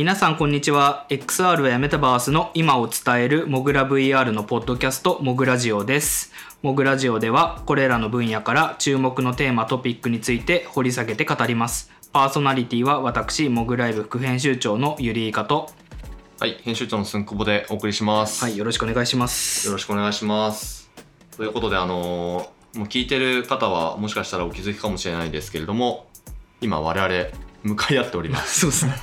皆さんこんにちは。XR やメタバースの今を伝えるモグラ VR のポッドキャストモグラジオです。モグラジオではこれらの分野から注目のテーマトピックについて掘り下げて語ります。パーソナリティは私モグライブ副編集長のゆりいかと。はい、編集長のすんこぼでお送りします。はいよろしくお願いします。よろしくお願いします。ということで、あのーもう聞いてる方はもしかしたらお気づきかもしれないですけれども、今我々向かい合っております。そうですね。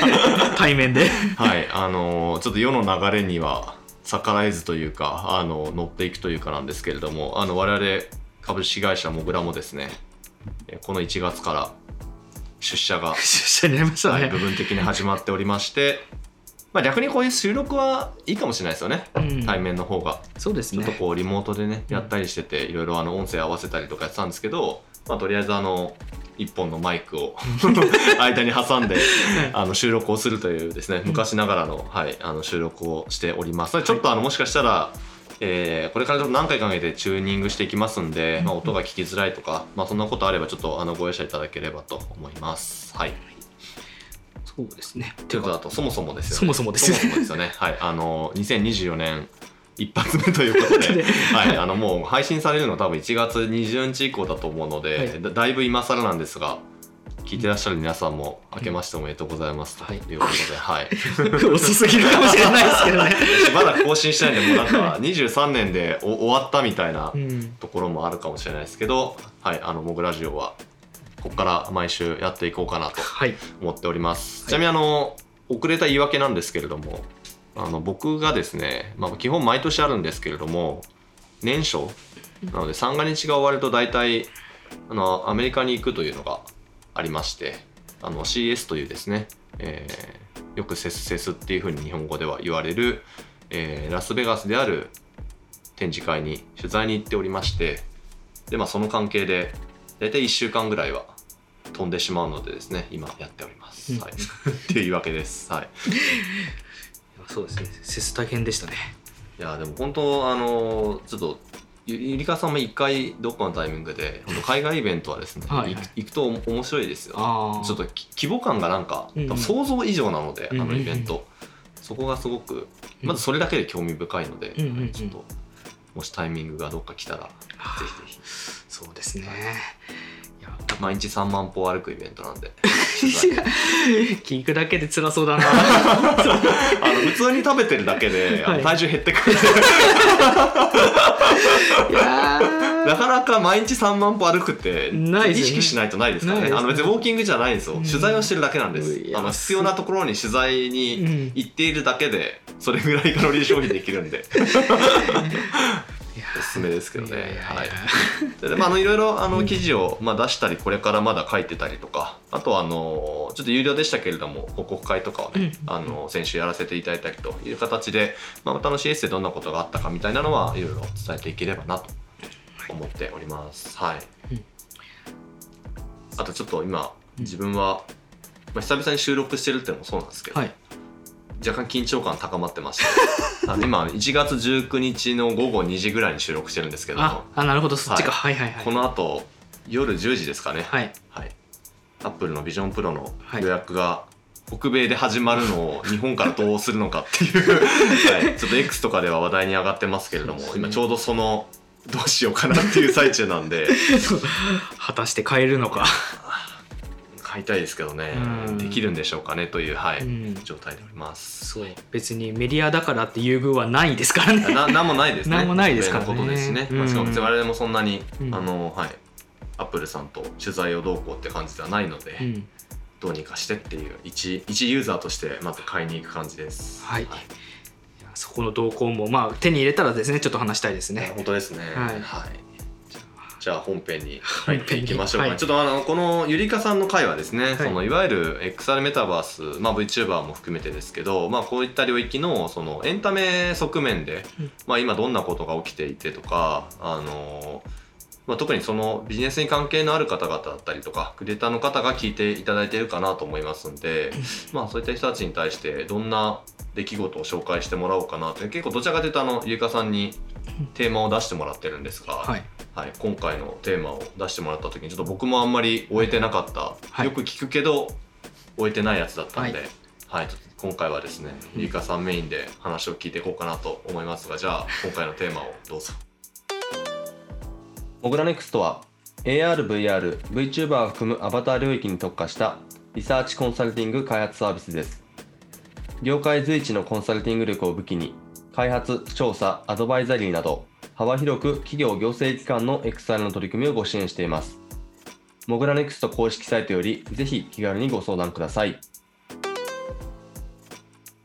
対面で。はい、あのーちょっと世の流れには逆らえずというか、あの乗っていくというかなんですけれども、あの我々株式会社モグラもですね、えこの1月から出社が 出社になりましたはい、ね部、分的に始まっておりまして、まあ、逆にこういう収録はいいかもしれないですよね、うん。対面の方が。そうですね。ちょっとこうリモートでね、うんやったりしてていろいろあの音声合わせたりとかやってたんですけど、まあ、とりあえずあの一本のマイクを 間に挟んであの収録をするというですね昔ながらの,、はい、あの収録をしておりますちょっとあのもしかしたら、えーこれからちょっと何回かけてチューニングしていきますんで、まあ、音が聞きづらいとか、まあ、そんなことあればちょっとあのご容赦いただければと思います。はいそうですねということだとそもそもですよね。そもそもですよねそもそもですよね。はい。あの2024年一発目ということで、はい。あのもう配信されるのは多分1月20日以降だと思うので、はいだだいぶ今更なんですが。聞いてらっしゃる皆さんも明けましておめでとうございますとはいいうことで、はい。遅すぎるかもしれないですけどね まだ更新してないんで、もうなんか23年でお終わったみたいなうんところもあるかもしれないですけど、はい。あのモグラジオはここから毎週やっていこうかなとはい思っております、はいちなみにあの遅れた言い訳なんですけれどもあの僕がですね、まあ、基本毎年あるんですけれども年初なので三が日が終わると大体あのアメリカに行くというのがありましてあの CS というですね、えーよくセスセスっていうふうに日本語では言われる、えーラスベガスである展示会に取材に行っておりましてで、まあ、その関係で大体1週間ぐらいは飛んでしまうのでですね今やっております、うんはい、っていう言い訳です。はいそうですね。セス大変でしたね。いやでも本当あのちょっとゆゆりかさんも一回どっかのタイミングで 海外イベントはですね、はいはい。行くと面白いですよ。ああちょっとき規模感がなんか、うんうん。想像以上なので、うんうんうん。あのイベント、そこがすごくまずそれだけで興味深いので、うんうんうん。ちょっともしタイミングがどっか来たらぜひぜひ。そうですね。い。や毎日3万歩歩くイベントなんで 聞くだけで辛そうだなあの普通に食べてるだけで、はい体重減ってくるいやなかなか毎日3万歩歩くって意識しないとないですからねねあの別にウォーキングじゃないんですよ、うん取材をしてるだけなんですいやあの必要なところに取材に行っているだけでそれぐらいカロリー消費できるんでおすすめですけどね。はい。でまああのいろいろあの記事を、まあ、出したりこれからまだ書いてたりとかあとはあのちょっと有料でしたけれども報告会とかをね、うん。あの先週やらせていただいたりという形で、まあ、またあの CS でどんなことがあったかみたいなのはいろいろ伝えていければなと思っております。はい、うん。あとちょっと今うん。自分は、まあ、久々に収録してるっていうのもそうなんですけど、はい若干緊張感高まってまして。今1月19日の午後2時ぐらいに収録してるんですけど。もああなるほど。そっちか。はい。はいはいこの後夜10時ですかね。はい。はい、アップルのビジョンプロのはい。予約が北米で始まるのを 日本からどうするのかっていう、はい、ちょっと X とかでは話題に上がってますけれども、ね。今ちょうどそのどうしようかなっていう最中なんで。果たして買えるのか買いたいですけどね。うん。できるんでしょうかねという、はい。うん。状態でおります。そう。別にメディアだからって優遇はないですからね。ななんもないですね。なんもないですからね。ですしね。まあうんしかも我々もそんなに、うん。あのはい、アップルさんと取材をどうこうって感じではないので、うん。どうにかしてっていう一一ユーザーとしてまず買いに行く感じです。はい。い。やそこの動向もまあ手に入れたらですねちょっと話したいですね。本当ですね。はいじゃあ本編に入っていきましょうか、はい。ちょっとあのこのゆりかさんの回はですね、い。そのいわゆる XR メタバース、まあ、VTuber も含めてですけど、まあ、こういった領域のそのエンタメ側面で、うん。まあ、今どんなことが起きていてとかあのまあ、特にそのビジネスに関係のある方々だったりとかクリエイターの方が聞いていただいているかなと思いますんで、まあ、そういった人たちに対してどんな出来事を紹介してもらおうかなって結構どちらかというとあのゆりかさんにテーマを出してもらってるんですが、はい。はい、今回のテーマを出してもらった時にちょっと僕もあんまり終えてなかった、はい。よく聞くけど終えてないやつだったんで、はい。はい、今回はですね、ゆいかさんメインで話を聞いていこうかなと思いますが、じゃあ今回のテーマをどうぞ。モグラネクストは AR、VR、VTuber を含むアバター領域に特化したリサーチコンサルティング開発サービスです。業界随一のコンサルティング力を武器に、開発、調査、アドバイザリーなど、幅広く企業行政機関の XR の取り組みをご支援しています。モグラネクスト公式サイトより、ぜひ気軽にご相談ください。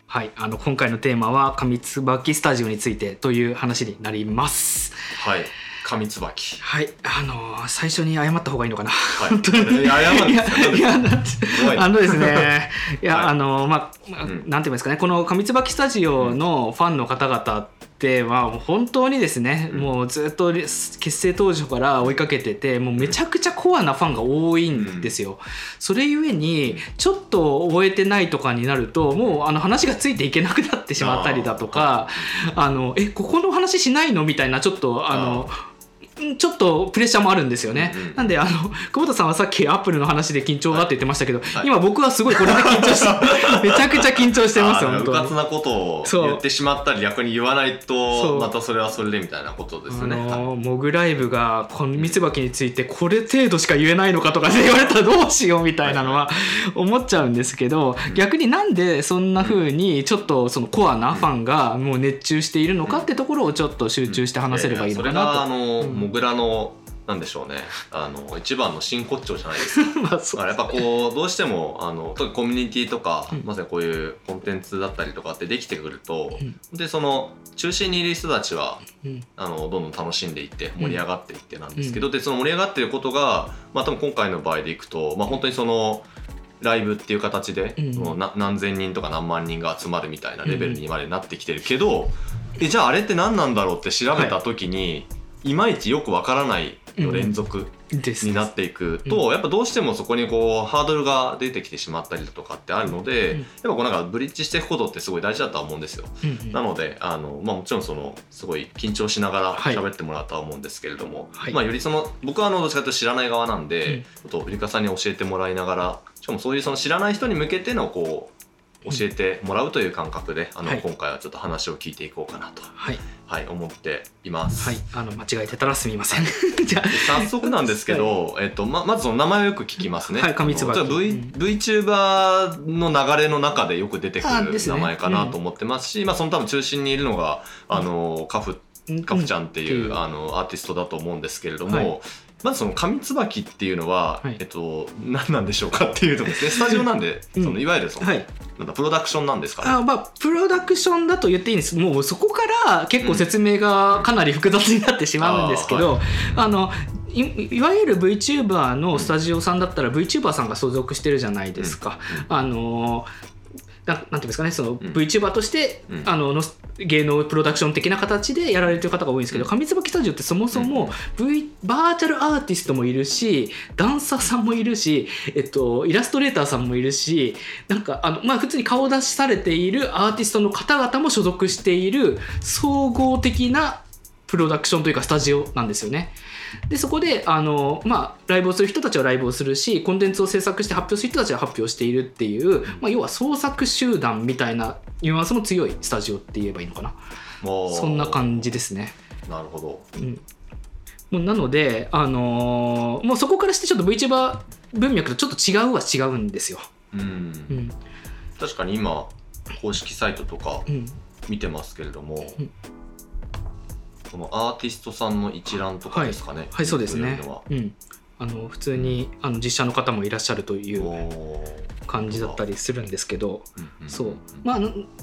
はい、あの今回のテーマは上椿スタジオについてという話になります。はい、上椿。はい、あの最初に謝った方がいいのかな。はい、本当に。え謝るいやいやだって怖いあのですね、いや、はい。あのまあ、まあうん。なんて言いますかね、この上椿スタジオのファンの方々っては本当にですね、うん。もうずっと結成当初から追いかけてて、もうめちゃくちゃコアなファンが多いんですよ。それゆえにちょっと終えてないとかになると、もうあの話がついていけなくなってしまったりだとか、あのえここの話しないの？みたいなちょっとあの。んちょっとプレッシャーもあるんですよね。うんうん。なんであの久保田さんはさっきアップルの話で緊張がって言ってましたけど、はい。今僕はすごいこれで緊張して めちゃくちゃ緊張してますよあー本当に。うかつなことを言ってしまったり逆に言わないとまたそれはそれでみたいなことですあね。のモグライブがこのミツバキについてこれ程度しか言えないのかとかって言われたらどうしようみたいなのは思っちゃうんですけど逆になんでそんな風にちょっとそのコアなファンがもう熱中しているのかってところをちょっと集中して話せればいいのかなの、うん。モグラのなんでしょうね。あの一番の真骨頂じゃないですか。と。まあそうだからやっぱこうどうしてもあの特にコミュニティとか、うん。まさにこういうコンテンツだったりとかってできてくると、うん。でその中心にいる人たちはうん。あのどんどん楽しんでいって盛り上がっていってなんですけど、でその盛り上がってることが、まあ、多分今回の場合でいくと、まあ、本当にそのライブっていう形で、うん。そのな何千人とか何万人が集まるみたいなレベルにまでなってきてるけど、えじゃああれって何なんだろうって調べた時に、い、まいちよくわからないの連続です。になっていくと、やっぱどうしてもそこにこうハードルが出てきてしまったりだとかってあるので、うん。やっぱこうなんかブリッジしていくことってすごい大事だとは思うんですよ。うんうん。なのであの、まあ、もちろんそのすごい緊張しながらはい。喋ってもらうとは思うんですけれども、はい。まあ、よりその僕はあのどっちかというと知らない側なんうん。で、ちょっとゆりかさんに教えてもらいながらしかもそういうその知らない人に向けてのこう教えてもらうという感覚で、あのはい。今回はちょっと話を聞いていこうかなと、はい。はい、思っています。はい。あの間違えてたらすみません。じゃ 早速なんですけど、えっと、ままずその名前をよく聞きますね。はい上椿あの v うん。VTuber の流れの中でよく出てくる名前かなと思ってますし、まあ、その多分中心にいるのがあのカフカフちゃんっていう、うんあのアーティストだと思うんですけれども、はいまずその上椿っていうのは、はい。えっと、何なんでしょうかっていうとですね スタジオなんで、うん。そのいわゆるその、はい。なんだプロダクションなんですかね。あまあプロダクションだと言っていいんです。もうそこから結構説明がかなり複雑になってしまうんですけど、あのいいわゆる VTuber のスタジオさんだったら VTuber さんが所属してるじゃないですか。あのななんていうんですかねそのん。VTuber として、うん。あのの芸能プロダクション的な形でやられてる方が多いんですけど、うん。上椿スタジオってそもそも、v、バーチャルアーティストもいるしダンサーさんもいるし、えっと、イラストレーターさんもいるしなんかあの、まあ、普通に顔出しされているアーティストの方々も所属している総合的なプロダクションというかスタジオなんですよね。でそこであの、まあ、ライブをする人たちはライブをするしコンテンツを制作して発表する人たちは発表しているっていう、まあ、要は創作集団みたいなニュアンスの強いスタジオって言えばいいのかな。そんな感じですね。なるほど。うん。もうなので、あのーもうそこからしてちょっと VTuber 文脈とちょっと違うは違うんですよ。うん。うん。確かに今公式サイトとかうん。見てますけれども、うんこのアーティストさんの一覧とかですかね。はい、そうですね。うん、あの普通にあの実写の方もいらっしゃるという感じだったりするんですけど、そう。まあ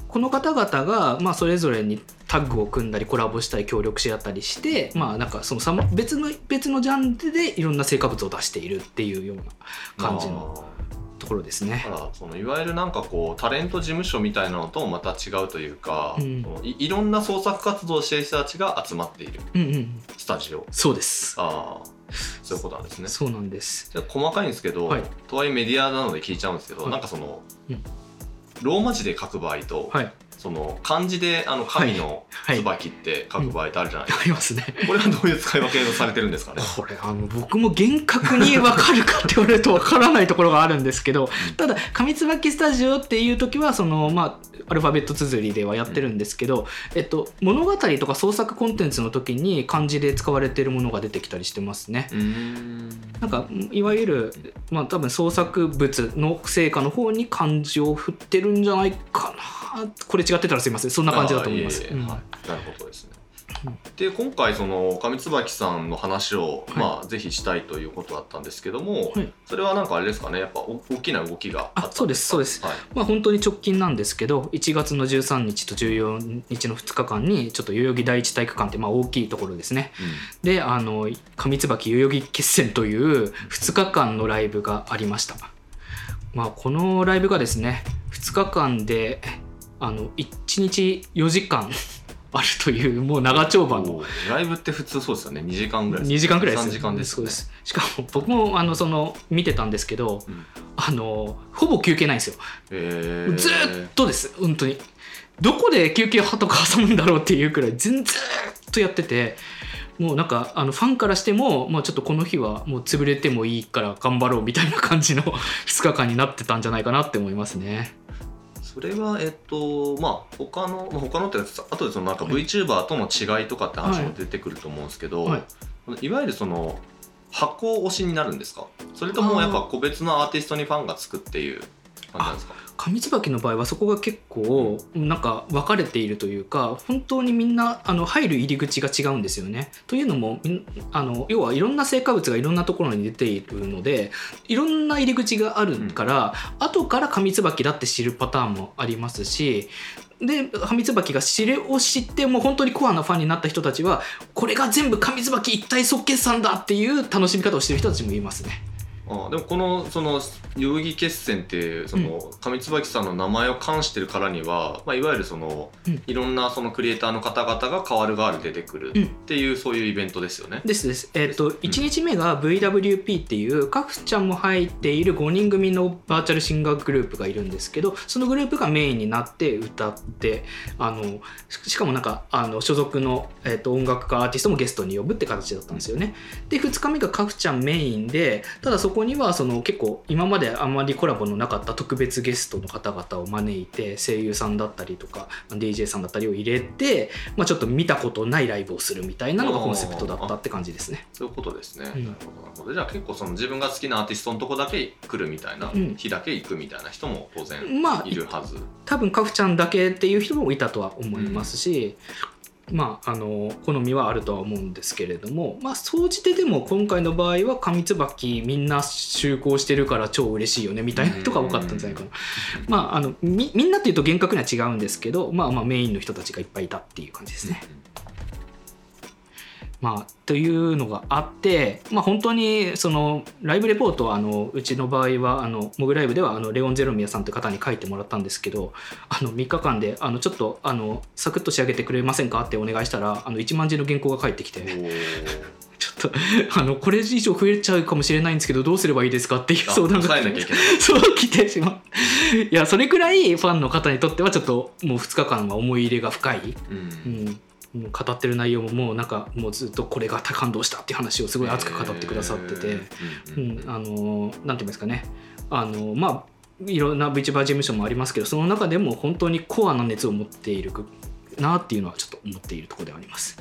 この方々が、まあ、それぞれにタッグを組んだりコラボしたり協力し合ったりして、まあ、なんかその別の別のジャンルでいろんな成果物を出しているっていうような感じのところですね。そのいわゆるなんかこうタレント事務所みたいなのとまた違うというか、うん。いいろんな創作活動をしている人たちが集まっているうんうん、スタジオ。そうです。ああそういうことなんですね。そうなんです。じゃあ細かいんですけど、はい。とはいえメディアなので聞いちゃうんですけど、はい。なんかその、うん。ローマ字で書く場合と、はい。その漢字であの神のはい。椿って書く場合ってあるじゃないですか、ありますね。これはどういう使い分けをされてるんですかね？これあの僕も厳格に分かるかって言われると分からないところがあるんですけどただ「上椿スタジオ」っていう時はそのまあアルファベット綴りではやってるんですけど、えっと、物語とか創作コンテンツの時に漢字で使われてるものが出てきたりしてますね。なんかいわゆる、まあ、多分創作物の成果の方に漢字を振ってるんじゃないかなこれ違ってたらすいません。そんな感じだと思います。なるほどですね。で今回その上椿さんの話を、はいまあぜひしたいということだったんですけども、はい。それはなんかあれですかね？やっぱお大きな動きがあったんあそうですそうです。はい、まあ、本当に直近なんですけど1月の13日と14日の2日間にちょっと代々木第一体育館ってまあ大きいところですね。であの上椿代々木決戦という2日間のライブがありました、まあ、このライブがですね2日間であの1日4時間あるという もう長丁場の。ライブって普通そうですよね。2時間ぐらい2時間ぐらいです3時間ですよね。そうです。しかも僕もあのその見てたんですけどうん。あのほぼ休憩ないんですよ。えー、ずーっとです。本当に。どこで休憩とか挟むんだろうっていうくらい全ずーっとやっててもうなんかあのファンからしても、まあ、ちょっとこの日はもう潰れてもいいから頑張ろうみたいな感じの2日間になってたんじゃないかなって思いますね。それはえっとまあ他のまあ他のってやつ後でそのなんかはい。VTuber との違いとかって話も出てくると思うんですけど、はい。い、わゆるその箱推しになるんですか？それともやっぱ個別のアーティストにファンがつくっていう？感じなんですか？上椿の場合はそこが結構なんか分かれているというか本当にみんなあの入る入り口が違うんですよね。というのもあの要はいろんな成果物がいろんなところに出ているのでいろんな入り口があるから、後から上椿だって知るパターンもありますしで上椿が知れを知ってもう本当にコアなファンになった人たちはこれが全部上椿一体即決算だっていう楽しみ方をしてる人たちもいますね。ああでもこのその代々木決戦っていうその上椿さんの名前を冠してるからには、まあ、いわゆるその、うんいろんなそのクリエイターの方々が変わる変わる出てくるうんっていう、そういうイベントですよね。ですです。えっ、と、1日目が VWP っていう、カフちゃんも入っている5人組のバーチャルシンガーグループがいるんですけど、そのグループがメインになって歌って、あの、ししかもなんか、あの、所属の、えっと音楽家アーティストもゲストに呼ぶって形だったんですよね。で、2日目がカフちゃんメインで、ただそこには、その結構、今まであんまりコラボのなかった特別ゲストの方々を招いて、声優さんだったりとか、DJ さんだったりを入れて、まあちょっと見たことないライブをするみたいなのがコンセプトだったって感じですね。そういうことですね。うんなるほどなるほど。じゃあ結構その自分が好きなアーティストのとこだけ来るみたいな、うん日だけ行くみたいな人も当然まあいるはず。多分カフちゃんだけっていう人もいたとは思いますし、まああの好みはあるとは思うんですけれどもまあ総じてでも今回の場合は上椿みんな就航してるから超嬉しいよねみたいな人が多かったんじゃないかな。まああのみみんなっていうと厳格には違うんですけどまあまあメインの人たちがいっぱいいたっていう感じですね。まあ、というのがあって、まあ、本当にそのライブレポートはあのうちの場合はあのモグライブではあのレオン・ゼロミヤさんという方に書いてもらったんですけどあの3日間であのちょっとあのサクッと仕上げてくれませんかってお願いしたらあの1万字の原稿が返ってきて ちょっとあのこれ以上増えちゃうかもしれないんですけどどうすればいいですかっていうあ相談が抑えなきゃいけない。そう来てしまういやそれくらいファンの方にとってはちょっともう2日間は思い入れが深い。うんうん、語ってる内容ももうなんかもうずっとこれが感動したっていう話をすごい熱く語ってくださってて、へうーん、あのなんて言いますかね。あのまあいろんな VTuber 事務所もありますけどその中でも本当にコアな熱を持っているなっていうのはちょっと思っているところではあります。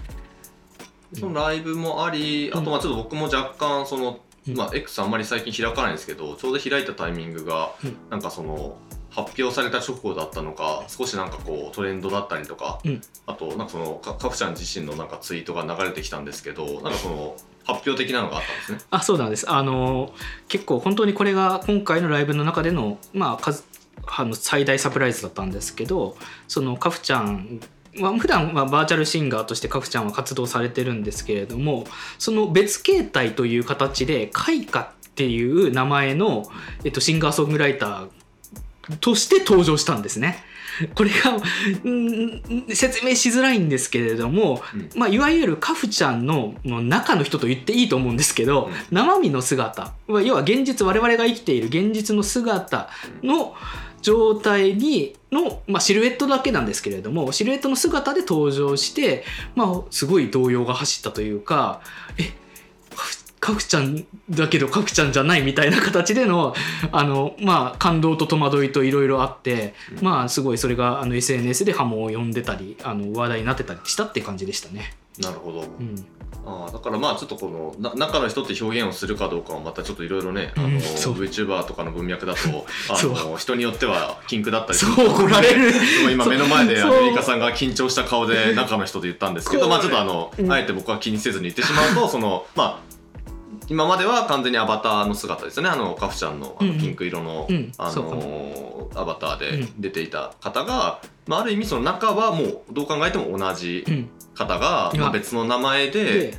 そのライブもあり、あとまあちょっと僕も若干その、うん。まあ X あんまり最近開かないんですけどちょうど開いたタイミングが、うん。なんかその発表された直後だったのか少しなんかこうトレンドだったりとか、うんあとなんかそのかかふちゃん自身のなんかツイートが流れてきたんですけどなんかその発表的なのがあったんですね。あそうなんですあの結構本当にこれが今回のライブの中での,、まあ、数あの最大サプライズだったんですけどそのカフちゃんまあ、普段はバーチャルシンガーとしてカフちゃんは活動されてるんですけれどもその別形態という形で開花っていう名前の、えっと、シンガーソングライターとして登場したんですね。これが、うん説明しづらいんですけれども、うん。まあ、いわゆるカフちゃんの中の人と言っていいと思うんですけど、うん。生身の姿まあ要は現実我々が生きている現実の姿の状態にの、まあ、シルエットだけなんですけれどもシルエットの姿で登場して、まあ、すごい動揺が走ったというかえカフちゃんだけどカフちゃんじゃないみたいな形でのあの、まあ、感動と戸惑いといろいろあって、うん。まあすごいそれがあの SNS で波紋を呼んでたりあの話題になってたりしたって感じでしたね。なるほど、うん。ああだからまあちょっとこのな中の人って表現をするかどうかはまたちょっといろいろね、あのうんそう。VTuber とかの文脈だと あその人によっては禁句だったりそう怒られる。今目の前でアメリカさんが緊張した顔で中の人と言ったんですけど、まあちょっとあの、うん。あえて僕は気にせずに言ってしまうとそのまあ今までは完全にアバターの姿ですよね。あのカフちゃんのあうんうん。のピンク色の、うん。あのアバターうでん。出ていた方が、まあ、ある意味その中はもうどう考えても同じうん。方が、うんまあ、別の名前でで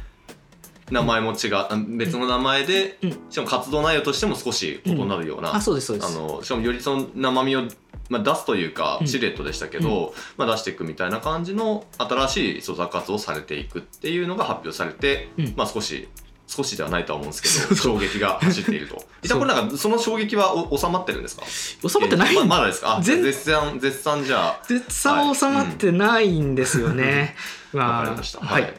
名前も違うあ別の名前で、うん。しかも活動内容としても少し異なるような、あそうですそうです。あのしかもよりその生身を、まあ、出すというかうんシルエットでしたけど、まあ、出していくみたいな感じの新しい創作活動をされていくっていうのが発表されて、うん。まあ、少し少しではないとは思うんですけど衝撃が走っていると。一旦これなんかその衝撃はお収まってるんですか？収まってないえーままだですか？絶賛絶賛じゃあ。絶賛収まってないんですよね。わかりました。はい。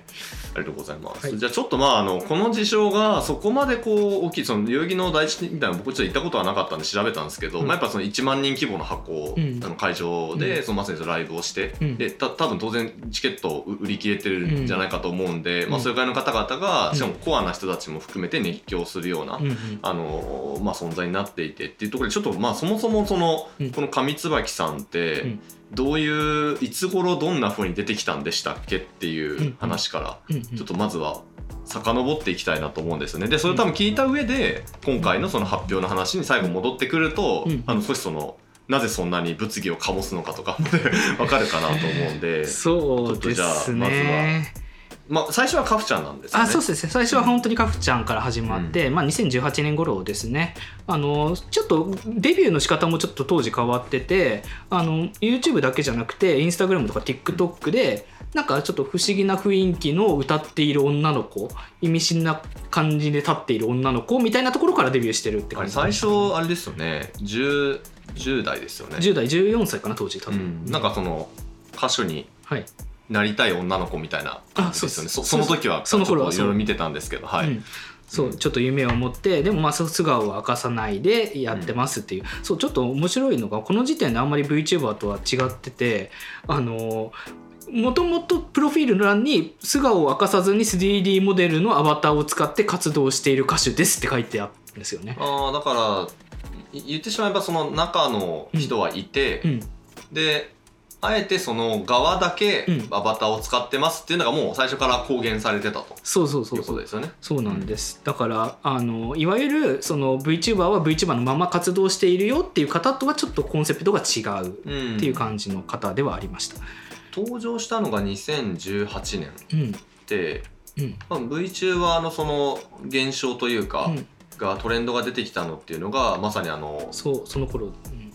ありがとうございます。はい。じゃあちょっとまああのこの事象がそこまでこう大きいその代々木の第一みたいな僕ちょっと行ったことはなかったんで調べたんですけど、うん。まあやっぱその1万人規模の箱、うん。あの会場で、うん。そのまさにそのライブをして、うん。でた多分当然チケット売り切れてるんじゃないかと思うんで、うん。まあそれぐらいの方々がうん。しかもコアな人たちも含めて熱狂するような。あのまあ、存在になっていてっていうところでちょっとまあそもそもその、うん。この上椿さんって、うんどういういつ頃どんな風に出てきたんでしたっけっていう話から、ちょっとまずは遡っていきたいなと思うんですよね。でそれを多分聞いた上で今回のその発表の話に最後戻ってくると、うんあの少しそのなぜそんなに物議を醸すのかとか わかるかなと思うんで、そうですね。まあ、最初はカフちゃんなんですよね。あそうですね。最初は本当にカフちゃんから始まって、まあ、2018年頃ですね。あのちょっとデビューの仕方もちょっと当時変わっててあの YouTube だけじゃなくて Instagram とか TikTok でなんかちょっと不思議な雰囲気の歌っている女の子意味深な感じで立っている女の子みたいなところからデビューしてるって感じ最初あれですよね。10, 10代ですよね。10代14歳かな当時多う分、ん、なんかその歌手にはいなりたい女の子みたいな感じですよね。あその時はその頃はちょっといろいろ見てたんですけどはい、うん。そうちょっと夢を持ってでもまあ素顔を明かさないでやってますっていう、そうちょっと面白いのがこの時点であんまり VTuber とは違っててあのもともとプロフィール欄に素顔を明かさずに 3D モデルのアバターを使って活動している歌手ですって書いてあるんですよね。ああだからい言ってしまえばその中の人はいて、うん、であえてその側だけうん。アバターを使ってますっていうのがもう最初から公言されてたと。そうそういそう。うそうですよね。そうなんです。だからあのいわゆるその VTuber は VTuber のまま活動しているよっていう方とはちょっとコンセプトが違ううんっていう感じの方ではありました。登場したのが2018年うん。で、うん。まあ、VTuber のその現象というか、うん。がトレンドが出てきたのっていうのがまさにあのそうその頃、うん、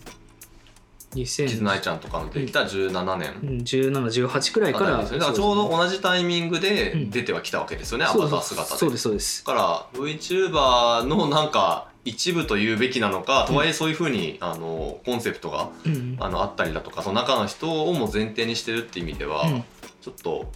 キズナイちゃんとかの出てきた17年。うん1718くらいからからちょうど同じタイミングでうん。出てはきたわけですよね、そうアバター姿で。そうですそうです。だから VTuber のなんか一部と言うべきなのか、とはいえそういうふうにあのコンセプトがうん。あのあったりだとかその中の人をも前提にしてるっていう意味では、うん。ちょっと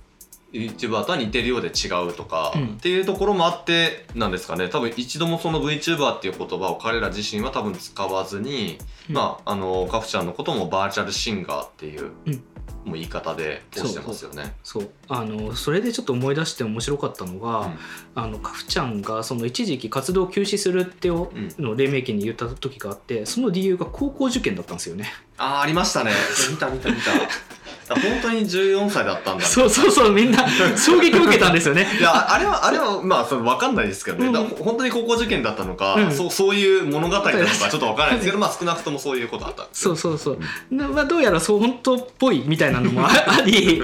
YouTuber とは似てるようで違うとか、うんっていうところもあってなんですかね多分一度もその VTuber っていう言葉を彼ら自身は多分使わずに、うんまああのカフちゃんのこともバーチャルシンガーっていう、うんもう言い方で通してますよね。そうあのそれでちょっと思い出して面白かったのが、うんあのカフちゃんがその一時期活動休止するっての黎明期に言った時があってその理由が高校受験だったんですよね。あーありましたね。見た見た見た。本当に14歳だったんだ。そうそうそうみんな衝撃を受けたんですよね。いやああれはあれはまあその分かんないですけどね、うん。本当に高校受験だったのか、うん。そうそういう物語なのかちょっと分からないですけど、まあ少なくともそういうことあったんですよ。そうそうそう、なまあ、どうやらそう本当っぽいみたいなのもあ あり。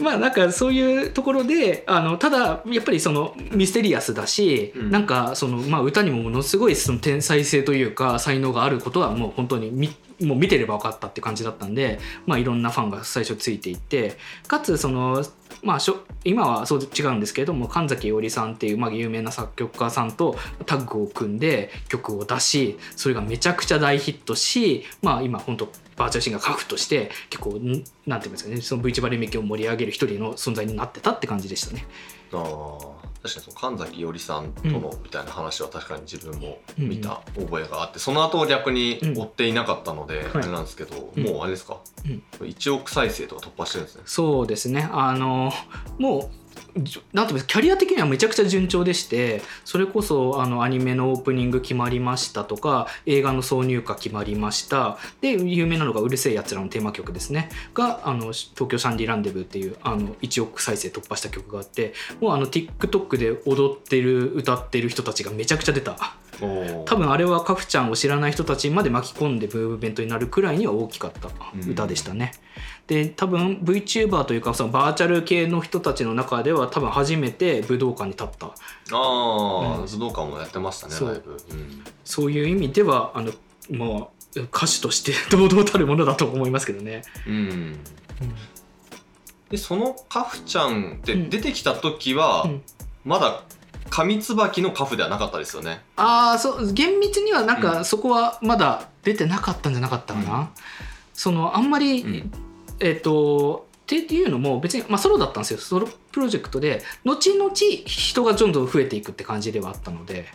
まあなんかそういうところであのただやっぱりそのミステリアスだし、うん。なんかその、まあ、歌にもものすごいその天才性というか才能があることはもう本当にみもう見てれば分かったって感じだったんで、まあ、いろんなファンが最初ついていってかつその、まあ、しょ今はそう違うんですけれども神崎伊織さんっていう、まあ、有名な作曲家さんとタッグを組んで曲を出しそれがめちゃくちゃ大ヒットし、まあ、今本当バーチャルシンガーカフとして結構なんていうんですかねその VTuber レメキを盛り上げる一人の存在になってたって感じでしたね。ああ確かにその神崎伊織さんとのみたいな話は確かに自分も見た覚えがあって、その後逆に追っていなかったので、あれなんですけど、うん。もうあれですか、1億再生とか突破してるんですね。そうですね。あのもうなんていうキャリア的にはめちゃくちゃ順調でしてそれこそあのアニメのオープニング決まりましたとか映画の挿入歌決まりました。で有名なのが「うるせえやつら」のテーマ曲ですね。があの東京シャンディランデブーっていうあの1億再生突破した曲があってもうあの TikTok で踊ってる歌ってる人たちがめちゃくちゃ出た。お多分あれはカフちゃんを知らない人たちまで巻き込んでムーブメントになるくらいには大きかった歌でしたね。で多分 VTuber というかそのバーチャル系の人たちの中では多分初めて武道館に立った。ああ、うん。武道館もやってましたねそう。うん。そういう意味ではあのもう歌手として 堂々たるものだと思いますけどね。うん。でそのカフちゃんってうん。出てきた時は、うん。まだ紙椿のカフではなかったですよね。ああそう厳密にはなんうかそこはまだ出てなかったんじゃなかったかな。うん。そのあんまり、うんえっ、とっていうのも別に、まあ、ソロだったんですよソロプロジェクトで後々人がどんどん増えていくって感じではあったので。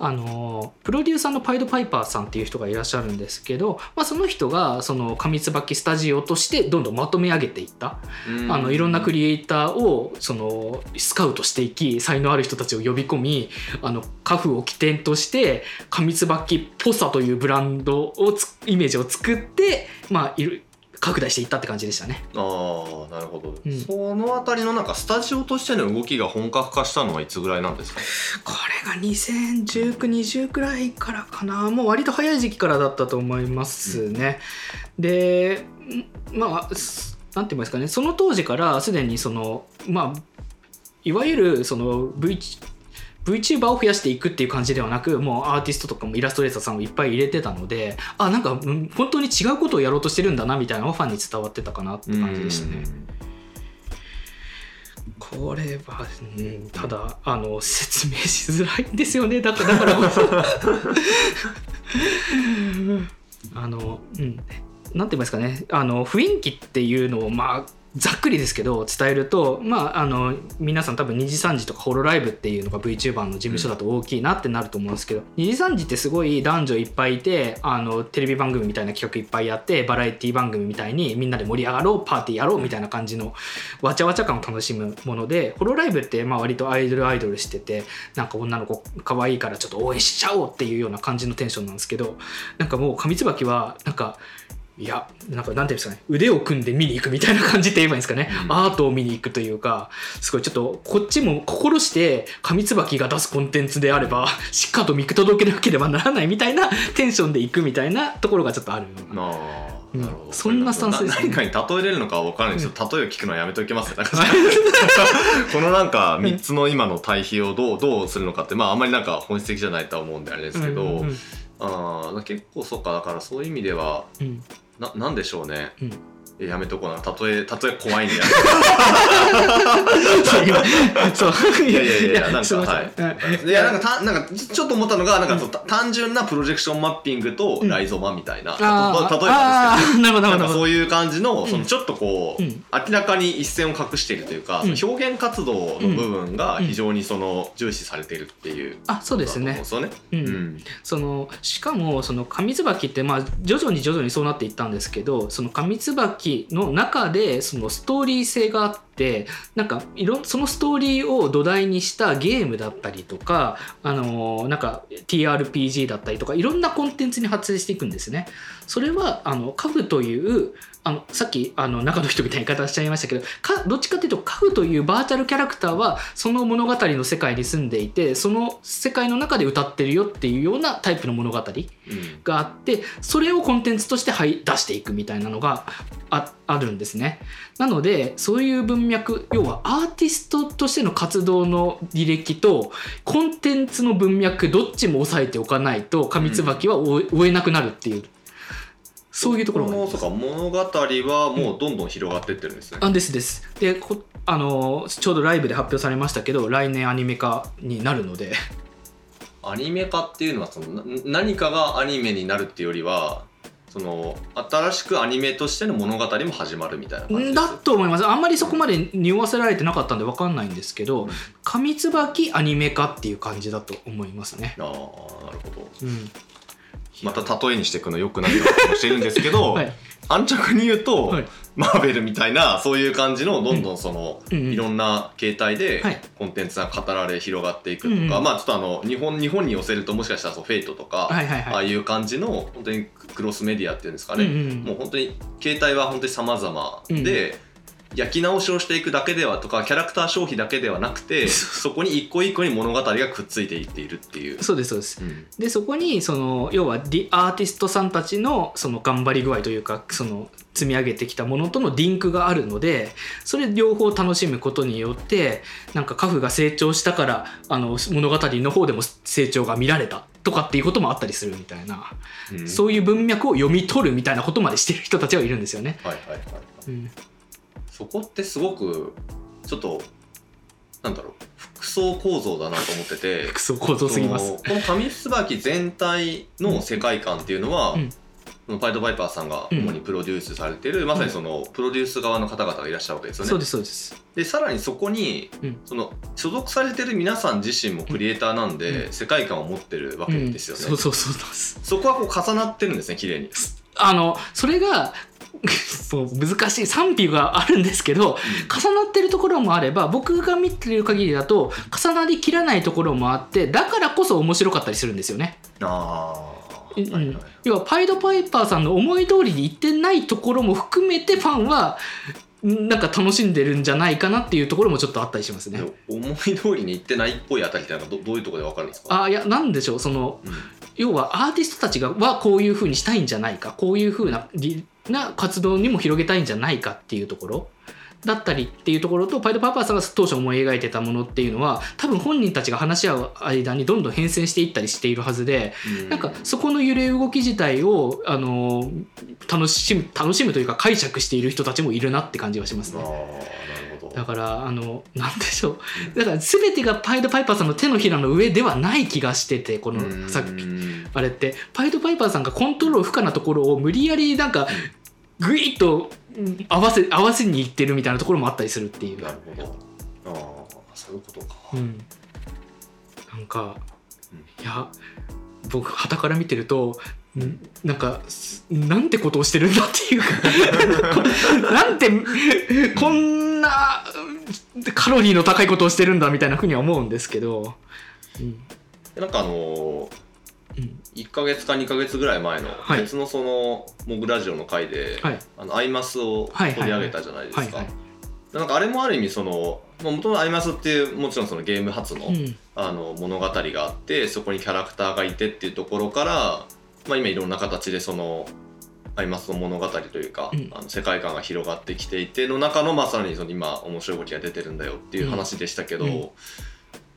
あのプロデューサーのパイド・パイパーさんっていう人がいらっしゃるんですけど、まあ、その人がその上椿スタジオとしてどんどんまとめ上げていった、うんあのいろんなクリエイターをそのスカウトしていき才能ある人たちを呼び込みあのカフを起点として上椿っぽさというブランドをつイメージを作って、まあ、いる拡大していったって感じでしたね。ああなるほど、うん。そのあたりのなんかスタジオとしての動きが本格化したのはいつぐらいなんですか？これが201920くらいからかな。もう割と早い時期からだったと思いますね。でん。まあすなんて言いますかね。その当時からすでにそのまあいわゆるその V VTuber を増やしていくっていう感じではなくもうアーティストとかもイラストレーターさんをいっぱい入れてたのであなんか本当に違うことをやろうとしてるんだなみたいなのがファンに伝わってたかなって感じでしたね。これは、うん、ただあの説明しづらいんですよね。だからだからあのうん。なんて言いますかね。あの雰囲気っていうのをまあざっくりですけど伝えるとまああの皆さん多分2時3時とかホロライブっていうのが VTuber の事務所だと大きいなってなると思うんですけど、2時3時ってすごい男女いっぱいいてあのテレビ番組みたいな企画いっぱいやってバラエティ番組みたいにみんなで盛り上がろうパーティーやろうみたいな感じのわちゃわちゃ感を楽しむものでホロライブってまあ割とアイドルアイドルしててなんか女の子可愛いからちょっと応援しちゃおうっていうような感じのテンションなんですけどなんかもう上椿はなんかいやなんかなんていうんですかね。腕を組んで見に行くみたいな感じって言えばいいんですかね、うん。アートを見に行くというかすごいちょっとこっちも心して上椿が出すコンテンツであれば しっかりと見届けなければならないみたいなテンションで行くみたいなところがちょっとあるあなるほど。そんなスタンスですね。な何かに例えれるのかは分からないですけど、例えを聞くのはやめておきますね。このなんか3つの今の対比をどうどうするのかってまああんまりなんか本質的じゃないとは思うんであれですけど、うんうんああ結構そうか。だからそういう意味ではうんななんでしょうね、うん。やめとこうな。例え例え怖いんで。やそう。いやいやいやなんかはい。うん。いやなんかたなんかちょっと思ったのがなんかそうた単純なプロジェクションマッピングとライゾマみたいな、あー。たと例えばですけどそういう感じの,、ん。そのちょっとこう、うん。明らかに一線を隠しているというか、うん。表現活動の部分が非常にその重視されているっていう。あそうですね。ことだと思ううん。そのしかもその上椿ってまあ徐々に徐々にそうなっていったんですけどその上椿の中でそのストーリー性があってなんかいろそのストーリーを土台にしたゲームだったりとかあのなんか TRPG だったりとかいろんなコンテンツに発生していくんですね。それはあのカフというあのさっきあの中の人みたいな言い方しちゃいましたけどかどっちかというとカフというバーチャルキャラクターはその物語の世界に住んでいてその世界の中で歌ってるよっていうようなタイプの物語うんがあってそれをコンテンツとしてはい出していくみたいなのがああるんですね。なのでそういう文脈要はアーティストとしての活動の履歴とコンテンツの文脈どっちも押さえておかないと上椿は追え追えなくなるっていうそういうところがあります。のそうか物語はもうどんどん広がってってるんですね、あですです。でこあのちょうどライブで発表されましたけど来年アニメ化になるので。アニメ化っていうのはそのな何かがアニメになるっていうよりはその新しくアニメとしての物語も始まるみたいな感じだと思います。あんまりそこまで匂わせられてなかったんで分かんないんですけどうん「紙椿アニメ化」っていう感じだと思いますね。ああなるほど。うん。また例えにしていくのよくないかもしてるんですけど、はい安直に言うと、はい。マーベルみたいなそういう感じのどんどんその、うんうん。いろんな形態ではい。コンテンツが語られ広がっていくとか、うんうん。まあちょっとあの日本日本に寄せるともしかしたらそうフェイトとか、はいはいはい。ああいう感じの本当にクロスメディアっていうんですかね、うんうん。もう本当に形態は本当に様々で、焼き直しをしていくだけではとかキャラクター消費だけではなくて そこに一個一個に物語がくっついていっているっていう。そうですそうです。うん。でそこにその要はディアーティストさんたちのその頑張り具合というかその積み上げてきたものとのリンクがあるのでそれ両方楽しむことによってなんかカフが成長したからあの物語の方でも成長が見られたとかっていうこともあったりするみたいな、うん。そういう文脈を読み取るみたいなことまでしてる人たちはいるんですよね。はいはいはい。うんそこってすごくちょっとなんだろう複層構造だなと思っててクソ構造すぎます。この紙椿全体の世界観っていうのは、うんパイドバイパーさんが主にプロデュースされてる、まさにそのプロデュース側の方々がいらっしゃるわけですよね。そうですそうです。でさらにそこに、うんその所属されてる皆さん自身もクリエイターなんで、うん世界観を持ってるわけうんですよね。そうそうそう。そこはこう重なってるんですね綺麗に。あのそれがそう難しい賛否があるんですけど重なってるところもあれば僕が見てる限りだと重なりきらないところもあってだからこそ面白かったりするんですよね。ああ、うんはいはい。要はパイドパイパーさんの思い通りにいってないところも含めてファンはんなんか楽しんでるんじゃないかなっていうところもちょっとあったりしますね。で思い通りにいってないっぽいあたりってのはどどういうところでわかるんですか？あいやなんでしょうそのうん。要はアーティストたちがはこういうふうにしたいんじゃないかこういうふうなりな活動にも広げたいんじゃないかっていうところ。だったりっていうところとパイドパーパーさんが当初思い描いてたものっていうのは多分本人たちが話し合う間にどんどん変遷していったりしているはずでなんかそこの揺れ動き自体をあの楽しむ楽しむというか解釈している人たちもいるなって感じはしますね。るほど。だからあのなんでしょう。だから全てがパイドパイパーさんの手のひらの上ではない気がしててこのさっきうん。あれって。パイドパイパーさんがコントロール不可なところを無理やりなんかグイッとうん合わせ合わせにいってるみたいなところもあったりするっていう。な、るほど。ああそういうことか、うん、なんかうん。いや僕傍から見てるとんなんかすなんてことをしてるんだっていうか。なんてこんなカロリーの高いことをしてるんだみたいなふうには思うんですけど、うん。なんかあのーうん1か月か2か月ぐらい前のはい。別のそのモグラジオの回で、はい。あのアイマスを取り上げたじゃないですか。なんかあれもある意味そのもともとアイマスっていうもちろんそのゲーム初の,、うん。あの物語があってそこにキャラクターがいてっていうところから、まあ、今いろんな形でそのアイマスの物語というか、うん。あの世界観が広がってきていての中のまさにその今面白い動きが出てるんだよっていう話でしたけど、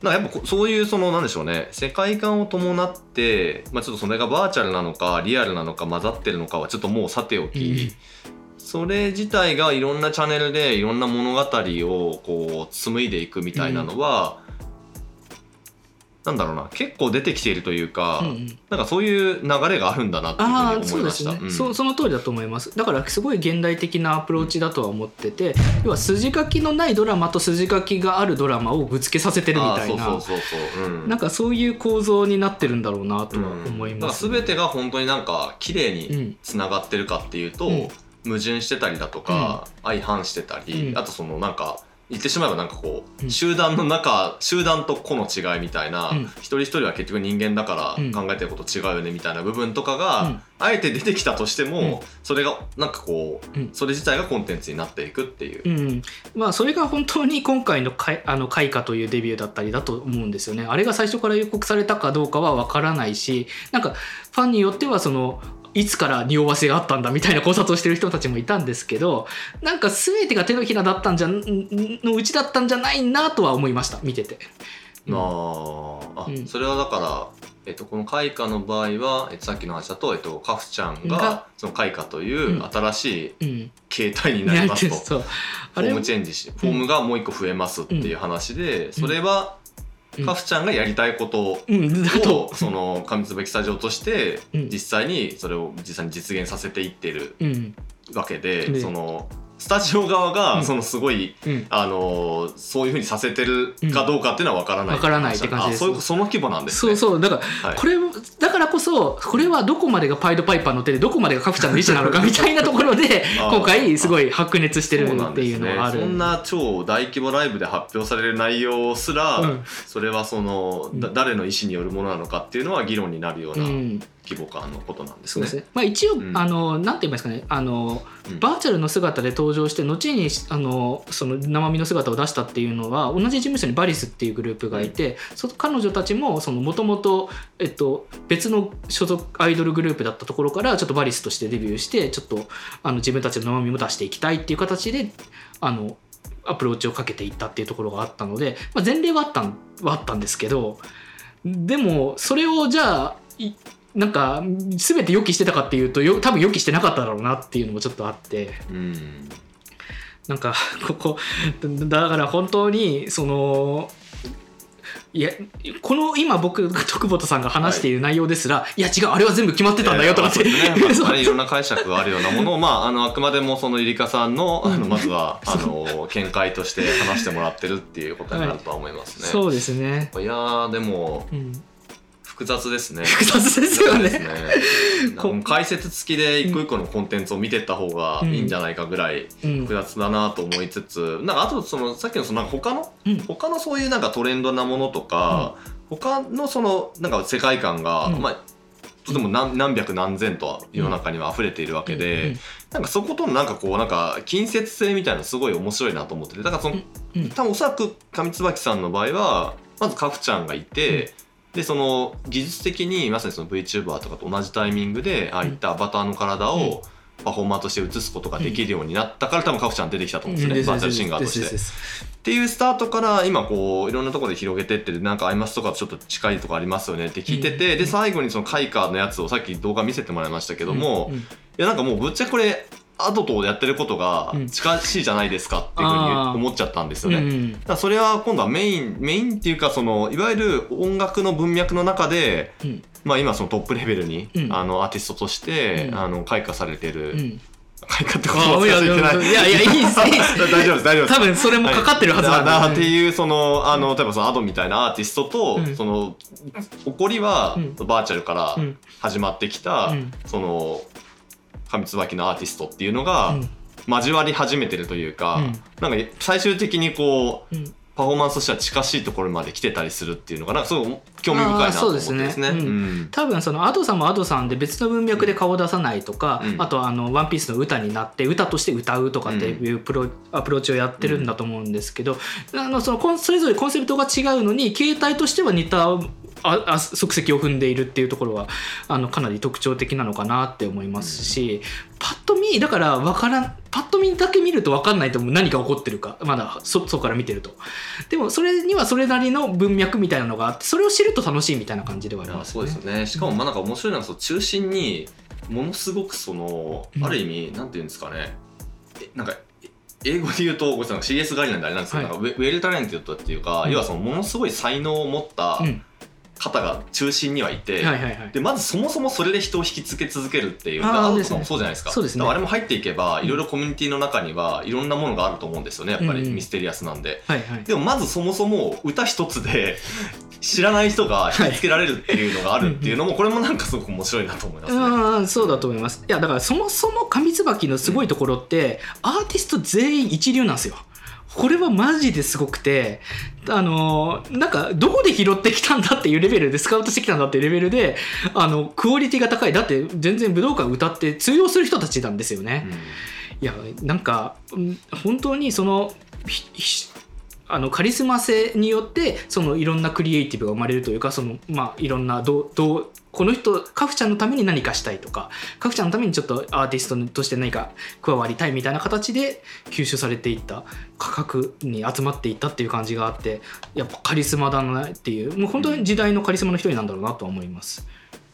なんかやっぱこそういうそのなんでしょうね。世界観を伴って、まあ、ちょっとそれがバーチャルなのかリアルなのか混ざってるのかはちょっともうさておき、それ自体がいろんなチャンネルでいろんな物語をこう紡いでいくみたいなのは、なんだろうな結構出てきているというか、うんうん。なんかそういう流れがあるんだなっていうふああうに思いました。そうですね、うん。そその通りだと思います。だからすごい現代的なアプローチだとは思ってて要は筋書きのないドラマと筋書きがあるドラマをぶつけさせてるみたいななんかそういう構造になってるんだろうなとはうん思います、だから全てが本当になんか綺麗うにん。つながってるかっていうと、うん。矛盾してたりだとか、相反してたり、うん。あとそのなんか言ってしまえばなんかこう、うん。集団の中集団と個の違いみたいな、うん。一人一人は結局人間だかうん。ら考えてること違うよねみたいな部分とかが、うん。あえて出てきたとしても、うん。それがなんかこう、うん。それ自体がコンテンツになっていくっていう。うん、まあそれが本当に今回のかいあの開花というデビューだったりだと思うんですよね。あれが最初から予告されたかどうかは分からないしなんかファンによってはそのいつから匂わせがあったんだみたいな考察をしてる人たちもいたんですけどなんか全てが手のひらだったんじゃんのうちだったんじゃないなとは思いました見てて。なああ、うん。それはだから、えっと、この開花の場合は、えっと、さっきの話だと、えっと、カフちゃんががその開花といううん。新しいうん。形態になりますと、そう。フあれォームチェンジしフォームがもう一個増えますっていう話で、それは、うんカフちゃんがやりたいことうん。その上椿スタジオとしてうん。実際にそれを実際に実現させていってるうん。わけで、でそのスタジオ側うん。がそのすごい、うん。あのーそういうふうにさせてるかどうかっていうのは分からない、わからないって感じですあそういうその規模なんですね。そうそう。だからはい。これだからこそこれはどこまでがパイドパイパーの手でどこまでがカフちゃんの意思なのかみたいなところで 今回すごい白熱してるっていうのがある。そんな超大規模ライブで発表される内容すら、うん。それはその、誰の意思によるものなのかっていうのは議論になるよううなん規模感のことなんですね。すね。まあ一応、うんあのなんて言いますかね、あのうんバーチャルの姿で登場して後にあのその生身の姿を出したっていうのは同じ事務所にバリスっていうグループがいて、そ彼女たちもそのもともとえっと別の所属アイドルグループだったところからちょっとバリスとしてデビューしてちょっとあの自分たちの生身も出していきたいっていう形であのアプローチをかけていったっていうところがあったので、まあ、前例はあったんはあったんですけどでもそれをじゃあいなんか全て予期してたかっていうとよ多分予期してなかっただろうなっていうのもちょっとあって。うんなんか ここだから本当にそのいやこの今僕徳本さんが話している内容ですら、い、や違うあれは全部決まってたんだよとかって、ね。まあ いろんな解釈があるようなものを、まあ、あのあくまでもそのゆりかさんのあのまずは あの見解として話してもらってるっていうことになるとは思いますね。そうですね、いやーでもうん、複雑ですね。複雑ですよね。ね。解説付きで一個一個のコンテンツを見てった方がいいんじゃないかぐらいうん。複雑だなと思いつつ、なんかあとそのさっきのそのなんか他のうん。他のそういうなんかトレンドなものとか、他のそのなんか世界観が、うん。まあとても何何百何千と世の中には溢れているわけで、うん。なんかそことのなんかこうなんか近接性みたいなのすごい面白いなと思っててだからその、うん。多分おそらく上椿さんの場合はまずカフちゃんがいて、でその技術的にまさにその VTuber とかと同じタイミングでああいったアバターの体をパフォーマーとして映すことができるようになったから多分カフちゃん出てきたと思うんですよね、うん。バーチャルシンガーとして。っていうスタートから今こういろんなところで広げてってなんかアイマスとかとちょっと近いとこありますよねって聞いてて、うん。で最後にそのカイカーのやつをさっき動画見せてもらいましたけども、いやなんかもうぶっちゃけこれアドとやってることがうん。近しいじゃないですかっていうふうに思っちゃったんですよね。うんだそれは今度はメインメインっていうかそのいわゆる音楽の文脈の中で、うん。まあ、今そのトップレベルに、うん。あのアーティストとして、うん。あの開花されてる、うん。開花ってことはあいやいやい。やいやいやいいですいいです。大丈夫です大丈夫です。多分それもかかってるはずなんだだなっていうそのあの例えばそのアドみたいなアーティストと、うん。その起こりは、うん。バーチャルからうん。始まってきた、うん。その上椿のアーティストっていうのが、うん。交わり始めてるというか、うん。なんか最終的にこううん。パフォーマンスとしては近しいところまで来てたりするっていうのがな。んかすごい興味深いなと思ってですね。あーそうですね。うん。うん多分そのアドさんもアドさんで別の文脈で顔を出さないとか、うん。あとあの「ワンピースの歌になって歌として歌うとかっていうプロ、アプローチをやってるんだと思うんですけど、あのそのそれぞれコンセプトが違うのに形態としては似たああ足跡を踏んでいるっていうところはあのかなり特徴的なのかなって思いますし、パッと見だから分からんパッと見だけ見ると分かんないと思う何が起こってるかまだそ外から見てると。でもそれにはそれなりの文脈みたいなのがあってそれを知ると楽しいみたいな感じではありますそうですよね。しかもまあなんか面白いのはその中心にものすごくその、うん。ある意味なんていうんですかね。えなんかえ英語で言うとごめんなさい CS ガイなんであれなんですけど、はい。 well talented っていうか、うん。要はそのものすごい才能を持ったうん方が中心にはいて、はいはいはい。でまずそもそもそれで人を引きつけ続けるっていう Adoとかもそうじゃないですか。そうですね。あれも入っていけばうん。いろいろコミュニティの中にはいろんなものがあると思うんですよねやっぱりミステリアスなんで。はいはい。でもまずそもそも歌一つで 知らない人が引きつけられるっていうのがあるっていうのもこれもなんかすごく面白いなと思いますね。うんそうだと思います。いやだからそもそも上椿のすごいところって、アーティスト全員一流なんですよこれはマジですごくてあのなんかどこで拾ってきたんだっていうレベルでスカウトしてきたんだっていうレベルであのクオリティが高い。だって全然武道館歌って通用する人たちなんですよね、いやなんかうん本当にそのあのカリスマ性によってそのいろんなクリエイティブが生まれるというかその、まあ、いろんなどうどうこの人カフちゃんのために何かしたいとかカフちゃんのためにちょっとアーティストとして何か加わりたいみたいな形で吸収されていった価格に集まっていったっていう感じがあってやっぱカリスマだなっていうもう本当に時代のカリスマの一人なんだろうなとは思います？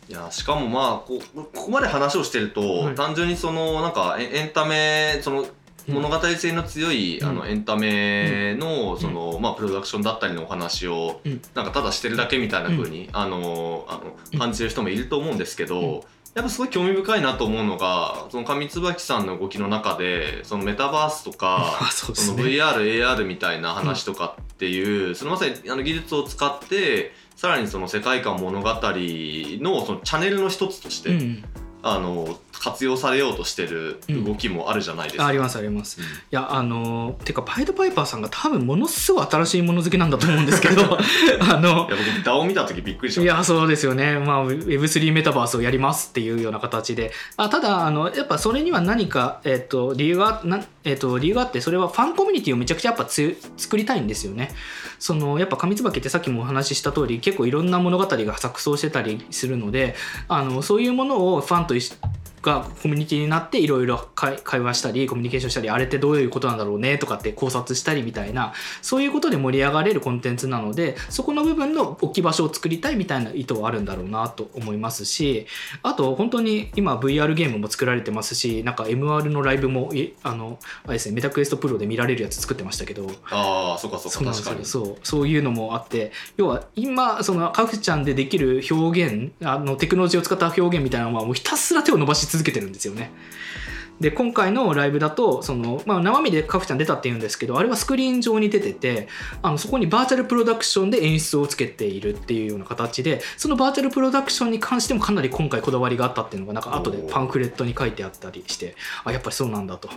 いやしかもまあこここまで話をしてると、はい単純にそのなんかエエンタメそのうん物語性の強い、うん。あのエンタメのその、まあ、プロダクションだったりのお話を、うん。なんかただしてるだけみたいな風に、あのあの感じる人もいると思うんですけど、うん。やっぱすごい興味深いなと思うのがその上椿さんの動きの中でそのメタバースとか あそうでそのすね VR、AR みたいな話とかっていう、そのまさにあの技術を使ってさらにその世界観物語のそのチャンネルの一つとして、うん、あの活用されようとしてる動きもあるじゃないですか。ありますあります。うん。いやあのてかパイドパイパーさんが多分ものすごい新しいもの好きなんだと思うんですけど あのいや僕 DAO 見た時びっくりしました。いやそうですよね、まあ、Web3 メタバースをやりますっていうような形で。あただあのやっぱそれには何か、えっと理由がな、えっと理由があってそれはファンコミュニティをめちゃくちゃやっぱつ作りたいんですよね。そのやっぱ上椿ってさっきもお話しした通り結構いろんな物語が錯綜してたりするのであのそういうものをファンと一緒がコミュニティになっていろいろ会会話したりコミュニケーションしたりあれってどういうことなんだろうねとかって考察したりみたいなそういうことで盛り上がれるコンテンツなのでそこの部分の置き場所を作りたいみたいな意図はあるんだろうなと思いますしあと本当に今 VR ゲームも作られてますしなんか MR のライブもいあのあれですねメタクエストプロで見られるやつ作ってましたけどああそうかそうそうか確かに。そうそういうのもあって要は今そのカフちゃんでできる表現あのテクノロジーを使った表現みたいなのはもうひたすら手を伸ばし続けてるんですよね。で今回のライブだとその、まあ、生身でカフちゃん出たっていうんですけどあれはスクリーン上に出ててあのそこにバーチャルプロダクションで演出をつけているっていうような形でそのバーチャルプロダクションに関してもかなり今回こだわりがあったっていうのがなんか後でパンフレットに書いてあったりしてあやっぱりそうなんだと。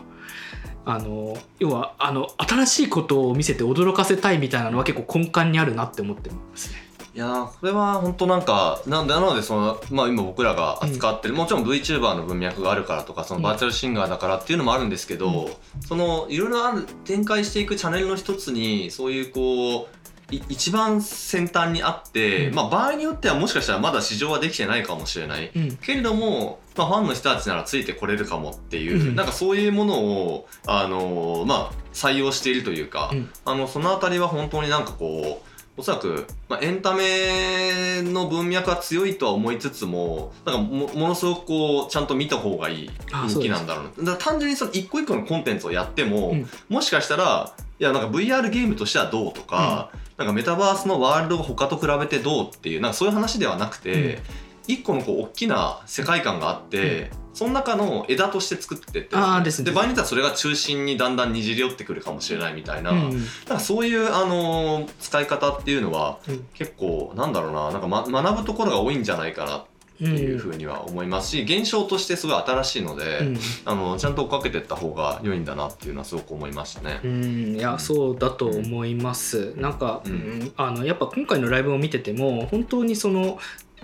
あの要はあの新しいことを見せて驚かせたいみたいなのは結構根幹にあるなって思ってますね。いやーこれは本当なんかなんでなのでその、まあ、今僕らが扱ってる、もちろん VTuber の文脈があるからとかそのバーチャルシンガーだからっていうのもあるんですけど、そのいろいろある展開していくチャンネルの一つにそういうこうい一番先端にあって、うん。まあ、場合によってはもしかしたらまだ市場はできてないかもしれない。うん。けれども、まあ、ファンの人たちならついてこれるかもっていう、うん。なんかそういうものを、あのーまあ、採用しているというか、うん。あのそのあたりは本当になんかこうおそらく、まあ、エンタメの文脈は強いとは思いつつもなんかもものすごくこうちゃんと見た方がいいあ人気なんだろうな。だから単純にその一個一個のコンテンツをやっても、うん。もしかしたらいやなんか VR ゲームとしてはどうとか、なんかメタバースのワールドが他と比べてどうっていうなんかそういう話ではなくて、一個のこう大きな世界観があって、その中の枝として作ってってあーですね場合によってはそれが中心にだんだんにじり寄ってくるかもしれないみたいな,、うん。なんかそういう、あのー使い方っていうのはうん。結構なんだろうななんか、ま、学ぶところが多いんじゃないかなっていうふうには思いますし現象としてすごい新しいので、うん。あのちゃんと追っかけていった方が良いんだなっていうのはすごく思いましたね。うん、いやそうだと思います。なんか、うん。うん。あのやっぱ今回のライブを見てても本当にその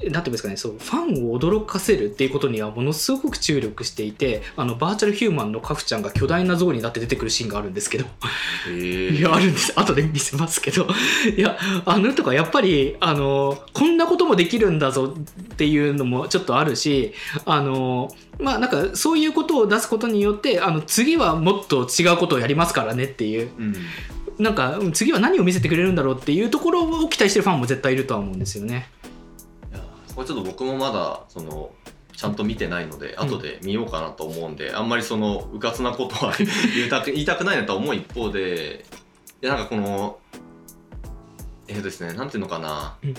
なんていうんですかねそうファンを驚かせるっていうことにはものすごく注力していてあのバーチャルヒューマンのカフちゃんが巨大な像になって出てくるシーンがあるんですけど。へいやあるんです。後で見せますけど。いやあのとかやっぱりあのこんなこともできるんだぞっていうのもちょっとあるしあのまあなんかそういうことを出すことによってあの次はもっと違うことをやりますからねっていう。うん。なんかうん次は何を見せてくれるんだろうっていうところを期待してるファンも絶対いるとは思うんですよね。これちょっと僕もまだそのちゃんと見てないので、後で見ようかなと思うんであんまりそのうかつなことは 言いたく言いたくないなとは思う一方でいやなんかこのえー、ですねなんていうのかな、うん。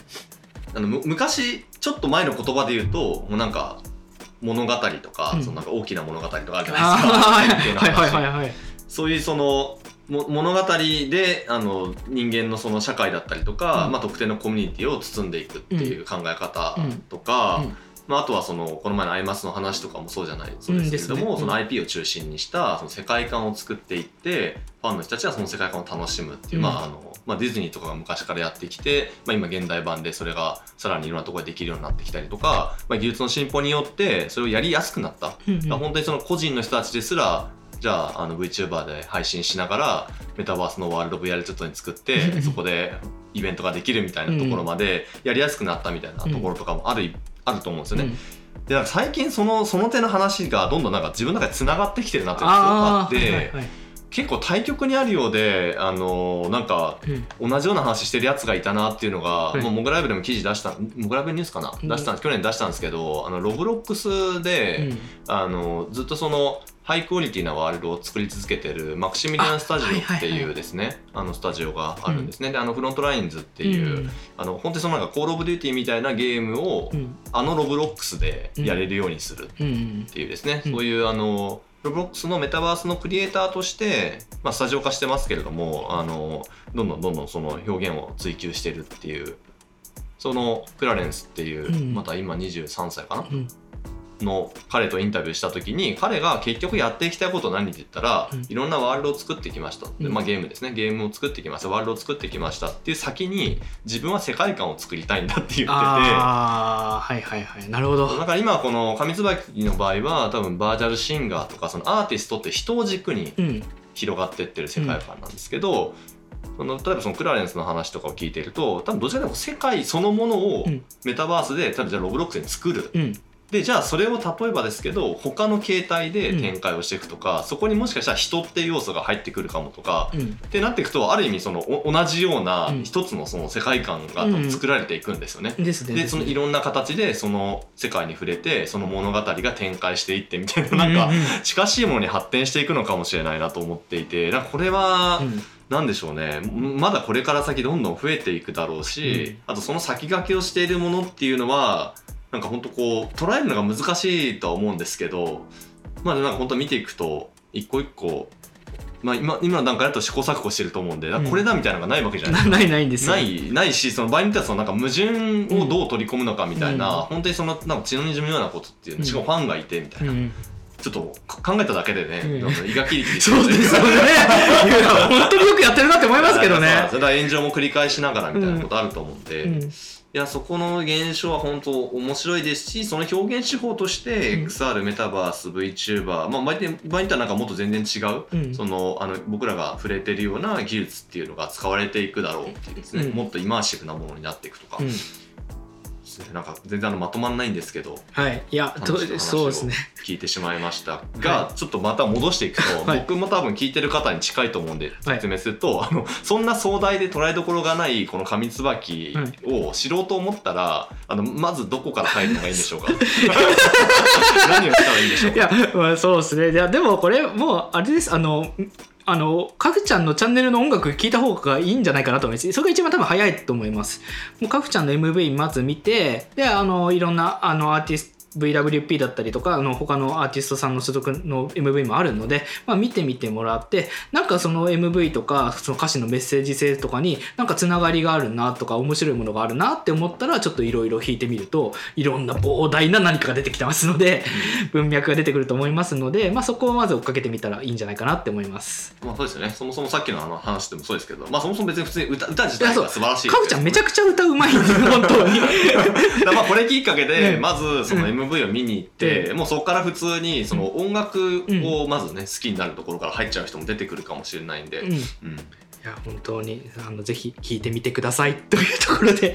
あのむ昔ちょっと前の言葉で言うともうなんか物語とか、うん。そのなんか大きな物語とかあるじゃないですか。そういうそのも物語であの人間のその社会だったりとか、うん。まあ、特定のコミュニティを包んでいくっていう考え方とうか、ん。まあ、あとはそのこの前の「アイマス」の話とかもそうじゃないそうですけれども、ね。その IP を中心にしたその世界観を作っていってファンの人たちはその世界観を楽しむっていう、うん。まああのまあ、ディズニーとかが昔からやってきて、まあ、今現代版でそれがさらにいろんなところでできるようになってきたりとか、まあ、技術の進歩によってそれをやりやすくなった。うんうん。まあ本当にその個人の人たちですらじゃああの VTuber で配信しながらメタバースのワールド VR チャットに作ってそこでイベントができるみたいなところまでやりやすくなったみたいなところとかもある、あると思うんですよね。でなんか最近そのその手の話がどんどんなんか自分の中でつながってきてるなっていうのがあって、結構対極にあるようであのーなんかうん。同じような話してるやつがいたなっていうのが、はい。もうモグライブでも記事出したモグライブニュースかな、うん。出した去年出したんですけどあのロブロックスで、あのずっとそのハイクオリティなワールドを作り続けてる Maximillian Studios っていうですねあのスタジオがあるんですね、であの Frontlines っていう、あの本当にそのなんか Call of Duty みたいなゲームを、うん。あの Roblox でやれるようにするっていうですね、うん。そういうあの Roblox のメタバースのクリエイターとして、まあ、スタジオ化してますけれどもあのどんどんどんどんその表現を追求してるっていうそのクラレンスっていう、うん。また今23歳かな？うんの彼とインタビューした時に彼が結局やっていきたいこと何って言ったら、うん。いろんなワールドを作ってきました、でうん。まあ、ゲームですね。ゲームを作ってきました。ワールドを作ってきましたっていう先に自分は世界観を作りたいんだって言ってて。ああはいはいはい。なるほど。だから今この上椿の場合は多分バーチャルシンガーとかそのアーティストって人を軸にうん。広がってってる世界観なんですけど、その例えばそのクラレンスの話とかを聞いていると多分どちらかというと世界そのものをうん。メタバースで例えばじゃあロブロックスに作るうんでじゃあそれを例えばですけど他の形態で展開をしていくとか、そこにもしかしたら人っていう要素が入ってくるかもとか、うん。ってなっていくとある意味そのお同じようなうん。一つのその世界観が作られていくんですよね。ですねでそのいろんな形でその世界に触れてその物語が展開していってみたいななんかううん。近しいものに発展していくのかもしれないなと思っていてなんかこれはうん。なんでしょうね。まだこれから先どんどん増えていくだろうし、あとその先駆けをしているものっていうのはなんか本当こう捉えるのが難しいとは思うんですけどまあなんか本当見ていくと一個一個まあ今今の段階だと試行錯誤してると思うんでこれだみたいなのがないわけじゃないですか。な ないないんですよ。ないないしその場合によってはそのなんか矛盾をどう取り込むのかみたいな、うん。本当にそのなんか血の滲むようなことっていううん。しかもファンがいてみたいな、うん。ちょっと考えただけでね、う 胃がキリキリそうですよね。いや本当によくやってるなって思いますけどね。それは炎上も繰り返しながらみたいなことあると思うんで、いうんやそこの現象は本当面白いですしその表現手法としてうん。XR メタバース VTuber、まあ場合によって場合によってはなんかもっと全然違う、うん。そのあの僕らが触れてるような技術っていうのが使われていくだろうっていうですね、うん。もっとイマーシブなものになっていくとか、うんなんか全然あのまとまらないんですけど。はい。いやそうですね。聞いてしまいました。が、はちょっとまた戻していくと、はい。僕も多分聞いてる方に近いと思うんで説明すると、あのそんな壮大で捉えどころがないこの上椿を知ろうと思ったら、あのまずどこから入るのがいいんでしょうか？何をしたらいいんでしょうか？いや、まあ、そうですね。いやでもこれもうあれです。あのあのカフちゃんのチャンネルの音楽聞いた方がいいんじゃないかなと思います。それが一番多分早いと思います。もうカフちゃんの MV まず見てであのいろんなあのアーティスト VWP だったりとかあの他のアーティストさんの所属の MV もあるので、まあ、見てみてもらってなんかその MV とかその歌詞のメッセージ性とかになんかつながりがあるなとか面白いものがあるなって思ったらちょっといろいろ弾いてみるといろんな膨大な何かが出てきてますので文脈が出てくると思いますので、まあ、そこをまず追っかけてみたらいいんじゃないかなって思います。まあそうですよね。そもそもさっきのあの話でもそうですけど、まあ、そもそも別に普通に歌歌自体が素晴らしい。カフちゃんめちゃくちゃ歌うまいんですよ本当に。まあこれきっかけでうん。まずその MV を見に行って、もうそこから普通にその音楽をまずね好きになるところから入っちゃう人も出てくるかもしれないんで、うん、いうん。や本当にあのぜひ聴いてみてくださいというところで。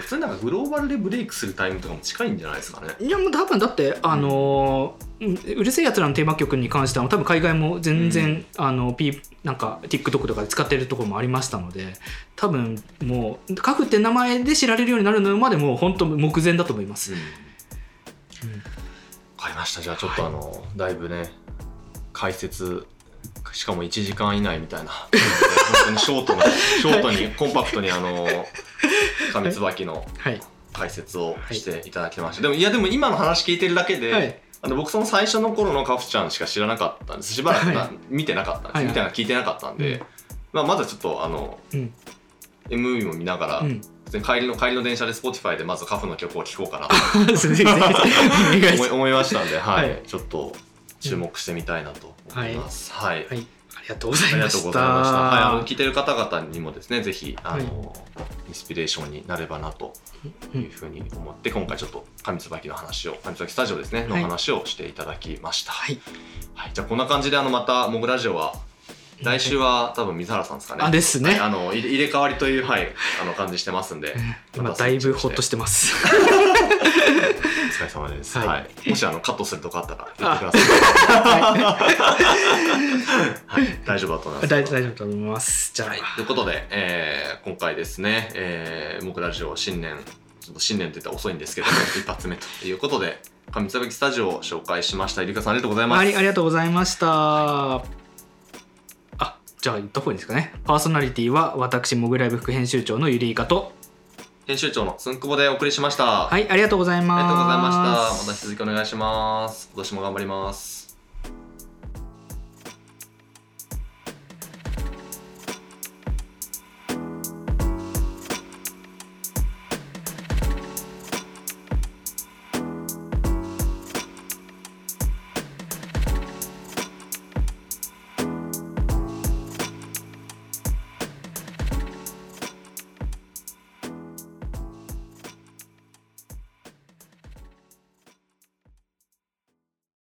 普通になんかグローバルでブレイクするタイムとかも近いんじゃないですかね。いやもう多分だってあのーうるせえやつらのテーマ曲に関しては多分海外も全然、あの P なんか TikTok とかで使ってるところもありましたので多分もうカフって名前で知られるようになるのまでもう本当目前だと思います。わかりました。じゃあちょっとあの、だいぶね解説しかも1時間以内みたいな。本当にショートなショートにコンパクトにあの上椿のはい、解説をしていただきました、でもいやでも今の話聞いてるだけで、はい。あの僕その最初の頃のカフちゃんしか知らなかったんです。しばらくな、はい。見てなかったんです、はいはい。見てな聞いてなかったんで、うん。まあ、まだちょっとあのうん、MV も見ながら、うん、帰りの帰りの電車で Spotify でまずカフの曲を聴こうかなと。思いましたんで、はい。はい。ちょっと注目してみたいなと思います。はい、はい、ありがとうございました。いました。はい、あの聞いてる方々にもですね、ぜひあの、はい。インスピレーションになればなというふうに思って、今回ちょっと上椿の話を、上椿スタジオですねのはい。話をしていただきました。はい、はい、じゃあこんな感じであのまたモグラジオは来週は多分水原さんですかね。あですねはいあの入れ替わりというはいあの感じしてますんで。今だいぶほっとしてます。疲れ様です。ははいい。もしあのカットするとこあったら言ってください。はい、大丈夫だと思います。大大丈夫だと思いますじゃあ、はい、ということで、えー今回ですね、えー、僕ラジオ新年ちょっと新年と言ったら遅いんですけど 一発目ということで上つばきスタジオを紹介しましたゆりかさんありがとうございますありありがとうございました、あじゃあ言った方がいいですかね？パーソナリティは私モグライブ副編集長のゆりいかと。編集長のすんくぼでお送りしました、はいありがとうございます。ありがとうございました。また引き続きお願いします。今年も頑張ります